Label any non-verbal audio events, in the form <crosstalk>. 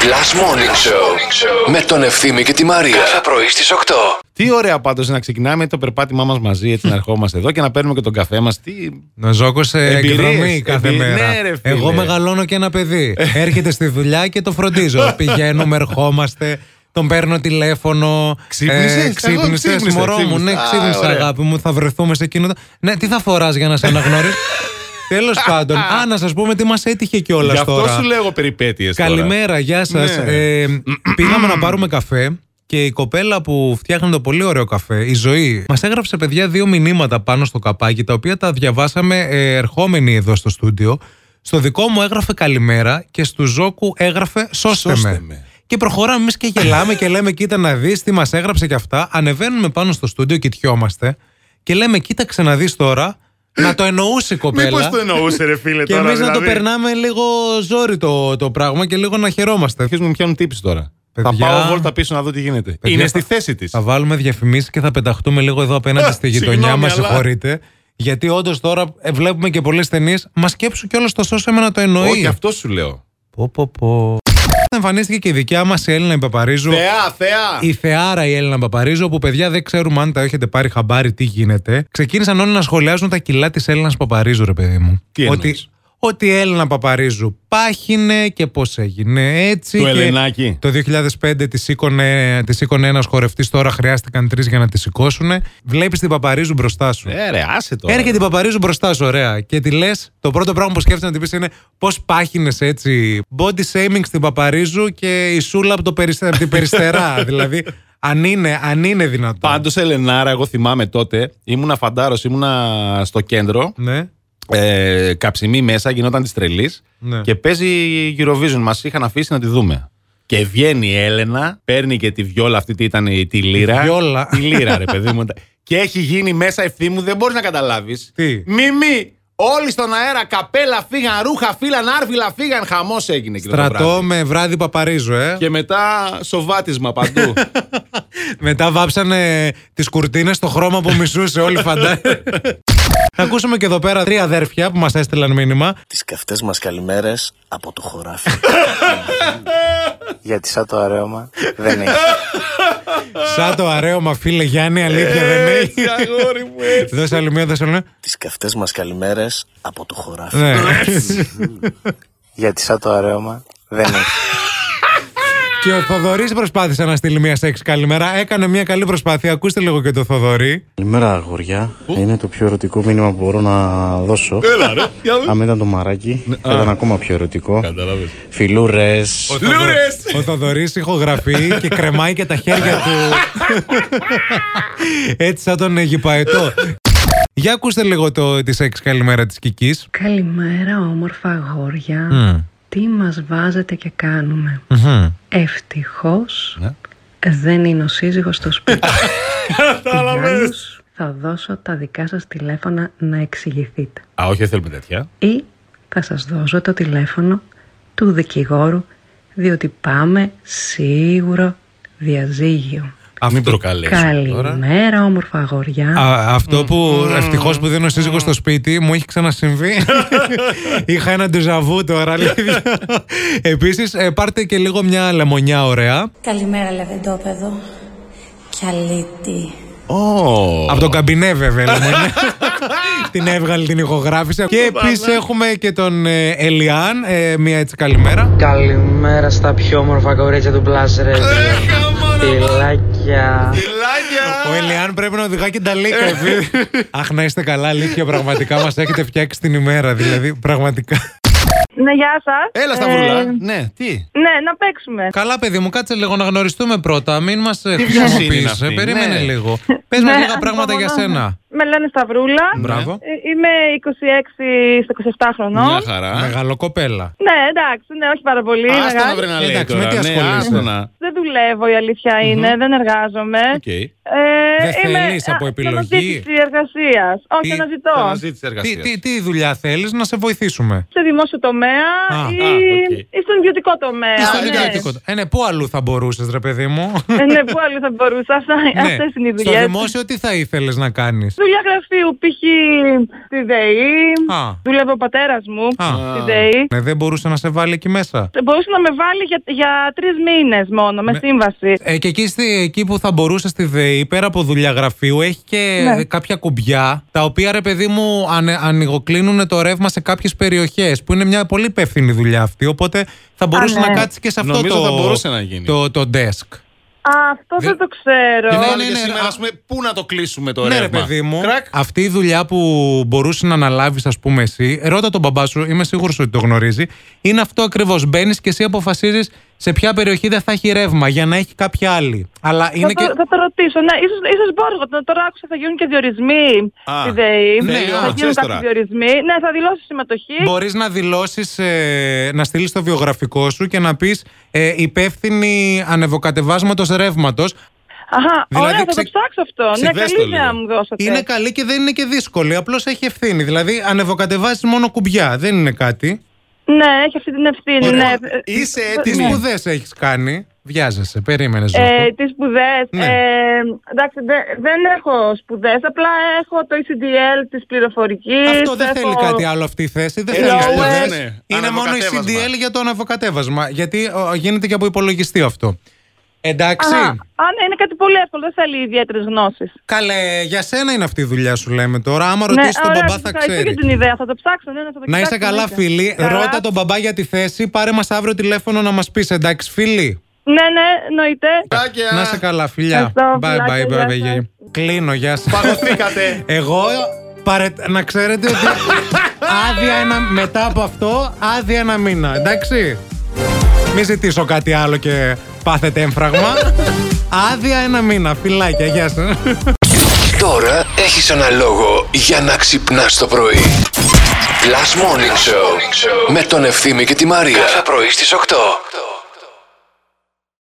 Last Morning Show με τον Ευθύμη και τη Μαρία. Κάθε πρωί στις 8. Τι ωραία πάντως να ξεκινάμε το περπάτημά μας μαζί, έτσι να ερχόμαστε εδώ και να παίρνουμε και τον καφέ μας. Τι... Να ζώκω σε Εμπειρίες, εκδρομή κάθε εμπειρίες. μέρα. Ναι, ρε, φίλε. Εγώ μεγαλώνω και ένα παιδί. <laughs> Έρχεται στη δουλειά και το φροντίζω. <laughs> Πηγαίνουμε, ερχόμαστε. Τον παίρνω τηλέφωνο. Ξύπνησες; Εγώ ξύπνησες, ξύπνησα, μωρό μου. Ναι, ξύπνησα. Α, ξύπνησα, ωραία. αγάπη μου. Θα βρεθούμε σε εκείνο. το- Ναι, τι θα φοράς για να σε αναγνωρίσω. <laughs> Τέλος <laughs> πάντων. Α, να σας πούμε τι μας έτυχε Γι' κιόλα αυτό τώρα. σου λέγω περιπέτειες τώρα. Καλημέρα, γεια σας. Ναι. Ε, πήγαμε να πάρουμε καφέ και η κοπέλα που φτιάχνει το πολύ ωραίο καφέ, η ζωή, μας έγραψε παιδιά δύο μηνύματα πάνω στο καπάκι, τα οποία τα διαβάσαμε ε, ερχόμενοι εδώ στο στούντιο. Στο δικό μου έγραφε καλημέρα και στο Ζόκου έγραφε σώστε, Σώστε με. με. Και προχωράμε εμείς και γελάμε και λέμε: Κοίτα να δεις τι μας έγραψε και αυτά. Ανεβαίνουμε πάνω στο στούντιο, κοιτιόμαστε και λέμε: Κοίταξε να δει τώρα. Να το εννοούσε η κοπέλα. Μήπως το εννοούσε, ρε φίλε, Και τώρα. εμείς να το δηλαδή. περνάμε λίγο ζόρι το, το πράγμα και λίγο να χαιρόμαστε. Αρχίζουν να μου πιάνουν τύψεις τώρα. Παιδιά. Θα πάω βόλτα πίσω να δω τι γίνεται. Παιδιά, Είναι θα- στη θέση της. Θα βάλουμε διαφημίσεις και θα πεταχτούμε λίγο εδώ απέναντι στη γειτονιά Συγγνώμη, μας. αλλά- Συγχωρείτε. Γιατί όντως τώρα ε, βλέπουμε και πολλές ταινίες. Μα σκέψου κιόλας το σώσεμε να το εννοεί. Όχι, αυτό σου λέω. Πω, πω, πω. Εμφανίστηκε και η δικιά μας η Έλληνα η Παπαρίζου. Θεά, θεά. Η Θεάρα η Έλληνα Παπαρίζου, όπου παιδιά δεν ξέρουμε αν τα έχετε πάρει χαμπάρι τι γίνεται. Ξεκίνησαν όλοι να σχολιάζουν τα κιλά της Έλληνας Παπαρίζου, ρε παιδί μου. Τι ότι, εννοείς; Ότι η Έλληνα Παπαρίζου πάχινε και πώς έγινε έτσι. Το και Ελενάκι. Το 2005 τη σήκωνε, της σήκωνε ένας χορευτής, τώρα χρειάστηκαν τρεις για να τη σηκώσουν. Βλέπεις την Παπαρίζου μπροστά σου. Ε, ρε, άσε τώρα. Έρχεται η Παπαρίζου μπροστά σου, ωραία. Και τη λες, το πρώτο πράγμα που σκέφτεται να την πεις είναι πώς πάχινες έτσι. Body shaming στην Παπαρίζου και η σούλα από, το περιστε- από την περιστερά. <laughs> δηλαδή, αν είναι, αν είναι δυνατόν. Πάντως, Ελενάρα, εγώ θυμάμαι τότε, ήμουνα φαντάρος, ήμουνα στο κέντρο. Ναι. Ε, καψιμή μέσα, γινόταν της τρελής. Ναι. Και παίζει η Eurovision. Μας είχαν αφήσει να τη δούμε. Και βγαίνει η Έλενα, παίρνει και τη βιόλα αυτή, τι ήταν η- τη λύρα. βιόλα. Τη λύρα, ρε παιδί μου. και έχει γίνει μέσα ευθύ μου, δεν μπορείς να καταλάβεις. Τι; Μιμή! Όλοι στον αέρα, καπέλα φύγαν, ρούχα φύγαν, άρβιλα φύγαν, χαμός έγινε εκείνο το Στρατό βράδυ. με βράδυ Παπαρίζου, ε. Και μετά σοβάτισμα παντού. <laughs> Μετά βάψανε τις κουρτίνες στο χρώμα που μισούσε, όλοι φαντάζομαι. <laughs> Θα ακούσουμε και εδώ πέρα τρία αδέρφια που μας έστειλαν μήνυμα. τις καυτές μας καλημέρες από το χωράφι. <laughs> Γιατί σαν το αρέωμα δεν έχει. Σαν το αρέωμα, φίλε Γιάννη, αλήθεια δεν έχει. Έτσι, αγόρι μου, έτσι. Δώσε άλλη μία, δώσε άλλη μία. Τις καυτές μας καλημέρες από το χωράφι. Ναι. Γιατί σαν το αρέωμα δεν έχει. Και ο Θοδωρή προσπάθησε να στείλει μία σεξ καλημέρα. Έκανε μία καλή προσπάθεια. Ακούστε λίγο και το Θοδωρή. Καλημέρα, αγόρια. Είναι το πιο ερωτικό μήνυμα που μπορώ να δώσω. Έλα, ρε. Για δούμε. Αν ήταν το μαράκι, θα ήταν ακόμα πιο ερωτικό. Κατάλαβες. Φιλούρες. Λούρες! Ο Θοδωρής ηχογραφεί και κρεμάει και τα χέρια του. <laughs> Έτσι σαν τον Αιγυπαετό. Για ακούστε λίγο το, τη σεξ καλημέρα της Κικής. Καλημέρα όμορφα αγόρια. Μμ. Τι μας βάζετε και κάνουμε. Μμμ. Ευτυχώς Ναι. δεν είναι ο σύζυγος στο σπίτι. <laughs> Ιδάλλως θα δώσω τα δικά σας τηλέφωνα να εξηγηθείτε. Α, όχι, δεν θέλουμε τέτοια. Ή θα σας δώσω το τηλέφωνο του δικηγόρου διότι πάμε σίγουρο διαζύγιο. Μην προκαλέσουμε τώρα. Καλημέρα όμορφα αγόρια. Α, αυτό που ευτυχώς που δεν είναι ο σύζυγο στο σπίτι μου έχει ξανασυμβεί. <laughs> Είχα ένα ντουζαβού τώρα, αλήθεια. Επίσης, πάρτε και λίγο μια λεμονιά ωραία. Καλημέρα, Λεβεντόπεδο. Κι αλήτη. Ω. Από τον καμπινέ, βέβαια, λεμονιά. <laughs> την έβγαλε, την ηχογράφησε. Και επίσης έχουμε και τον ε, Ελιάν. ε, μια έτσι καλημέρα. Καλημέρα στα πιο όμορφα κορίτσια του Plus Radio. Φιλάκια. Ο Ελιάν πρέπει να οδηγά και τα λίκα, επειδή. <laughs> Αχ, να είστε καλά, αλήθεια. Πραγματικά μας έχετε φτιάξει την ημέρα. Δηλαδή, πραγματικά. Ναι, γεια σας. Έλα, Σταυρούλα. Ναι, τι; Ναι, να παίξουμε. Καλά, παιδί μου, κάτσε λίγο να γνωριστούμε πρώτα. Μην μας βιασύνη είναι χρησιμοποιήσει. αυτή, Περίμενε ναι. λίγο. <laughs> Πες μας Ναι, λίγα πράγματα για ανυπομονώ. σένα. Με λένε Σταυρούλα. Μπράβο. Ε, Είμαι 26 στο 27 χρονών. Μια χαρά. Μεγάλο κοπέλα. Ναι, εντάξει, ναι, όχι πάρα πολύ. Άστο να μεγάλη. βρει να λέει Εντάξει, με τώρα. τι Ναι, ασχολείσαι; άστο να. Δεν δουλεύω, η αλήθεια είναι, δεν εργάζομαι. Οκ. Ε, Δεν είμαι θέλεις από α, επιλογή; αναζήτηση εργασίας. Όχι, Τι- αναζητώ. Αναζήτηση Τι, εργασίας. τι, τι δουλειά θέλεις να σε βοηθήσουμε; Σε δημόσιο τομέα Α, ή, α, οκ. ή στον ιδιωτικό τομέα. Ή στο ναι. ιδιωτικό. Ε, ναι, πού αλλού θα μπορούσες ρε παιδί μου; Ε, ναι, πού αλλού θα μπορούσα. Αυτά, Ναι. Αυτές είναι οι Στο δουλειές. δημόσιο τι θα ήθελες να κάνεις; Δουλειά γραφείου, π.χ. στη ΔΕΗ. Α. Δούλευε ο πατέρας μου Α. στη ΔΕΗ. Ναι, δεν μπορούσε να σε βάλει εκεί μέσα. Μπορούσε να με βάλει για, για τρεις μήνες μόνο, με Με- σύμβαση. Ε, και εκεί, στη, εκεί που θα μπορούσε στη ΔΕΗ, πέρα από δουλειά γραφείου, έχει και Ναι. κάποια κουμπιά, τα οποία ρε παιδί μου ανε, ανοιγοκλίνουν το ρεύμα σε κάποιες περιοχές, που είναι μια πολύ υπεύθυνη δουλειά αυτή. Οπότε θα μπορούσε ναι. να κάτσει και σε αυτό Νομίζω το, θα μπορούσε να γίνει. το, το desk. Α, αυτό δεν το ξέρω. Ναι, Και ναι, βάλε και ναι, σήμερα, α- ας πούμε, πού να το κλείσουμε το ναι, ρε ρεύμα; παιδί μου. Κρακ. Αυτή η δουλειά που μπορούσε να αναλάβεις, ας πούμε, εσύ, ρώτα τον μπαμπά σου, είμαι σίγουρος ότι το γνωρίζει. Είναι αυτό ακριβώς. Μπαίνεις και εσύ αποφασίζεις σε ποια περιοχή δεν θα έχει ρεύμα για να έχει κάποια άλλη. Αλλά είναι θα, και. το, θα το ρωτήσω. Ναι, ίσως, ίσως μπορώ. Τώρα- Τώρα άκουσα θα γίνουν και διορισμοί Α, στη ΔΕΗ. ναι, θα α, γίνουν ξέρεις κάποιοι τώρα. διορισμοί. Ναι, θα δηλώσω συμμετοχή. Μπορείς να δηλώσεις, να στείλεις το βιογραφικό σου και να πεις ε, υπεύθυνη ανεβοκατεβάσματος ρεύματος. Αχα, Δηλαδή, ωραία, θα ξε- το ψάξω αυτό. Ναι, Ξεδες το καλή ιδέα λίγο. μου δώσατε. Είναι καλή και δεν είναι και δύσκολη. Απλώς έχει ευθύνη. Δηλαδή, ανεβοκατεβάζει μόνο κουμπιά. Δεν είναι κάτι. Ναι, έχει αυτή την ευθύνη. Ωραία. Ναι. Είσαι Τι έτοιμη. σπουδές έχεις κάνει; Βιάζεσαι. Περίμενες, Ζώκο. Ε, τι σπουδές. Ναι. Ε, εντάξει, δε- δεν έχω σπουδές. Απλά έχω το ECDL της πληροφορικής. Αυτό δεν θέλει κάτι άλλο αυτή η θέση. Δεν Ε, θέλει low σπουδές. end. Ναι, Είναι μόνο η ανεβοκατέβασμα. CDL για το ανεβοκατέβασμα. Γιατί ο, γίνεται και από υπολογιστή αυτό. Εντάξει. Α, α, ναι, είναι κάτι πολύ εύκολο. Δεν θέλει ιδιαίτερες γνώσεις. Καλέ, για σένα είναι αυτή η δουλειά σου λέμε τώρα. Άμα ρωτήσεις τον μπαμπά θα ευχαριστώ ξέρεις. για την ιδέα. Θα το ψάξω. Ναι, ναι, θα το Να είσαι κοιτάξω, καλά, εννοείται. φίλη. Καλά. Ρώτα τον μπαμπά για τη θέση. Πάρε μας αύριο τηλέφωνο να μας πεις. Εντάξει, φίλη. Ναι, ναι, εννοείται. Τάκια. Να είσαι καλά, φιλιά. Ευχαριστώ, Bye, φιλάκια, bye, γεια bye, σας. bye. Κλείνω, γεια σας. Παγωθήκατε. Εγώ παρε... να ξέρετε ότι άδεια ένα... μετά από αυτό άδεια ένα μήνα, εντάξει. Μην ζητήσω κάτι άλλο και πάθετε έμφραγμα. άδεια ένα μήνα, φιλάκια, γεια σας. Τώρα έχεις ένα λόγο για να ξυπνάς το πρωί. Last Morning Show με τον Ευθύμη και τη Μαρία. Κάθε πρωί στις 8.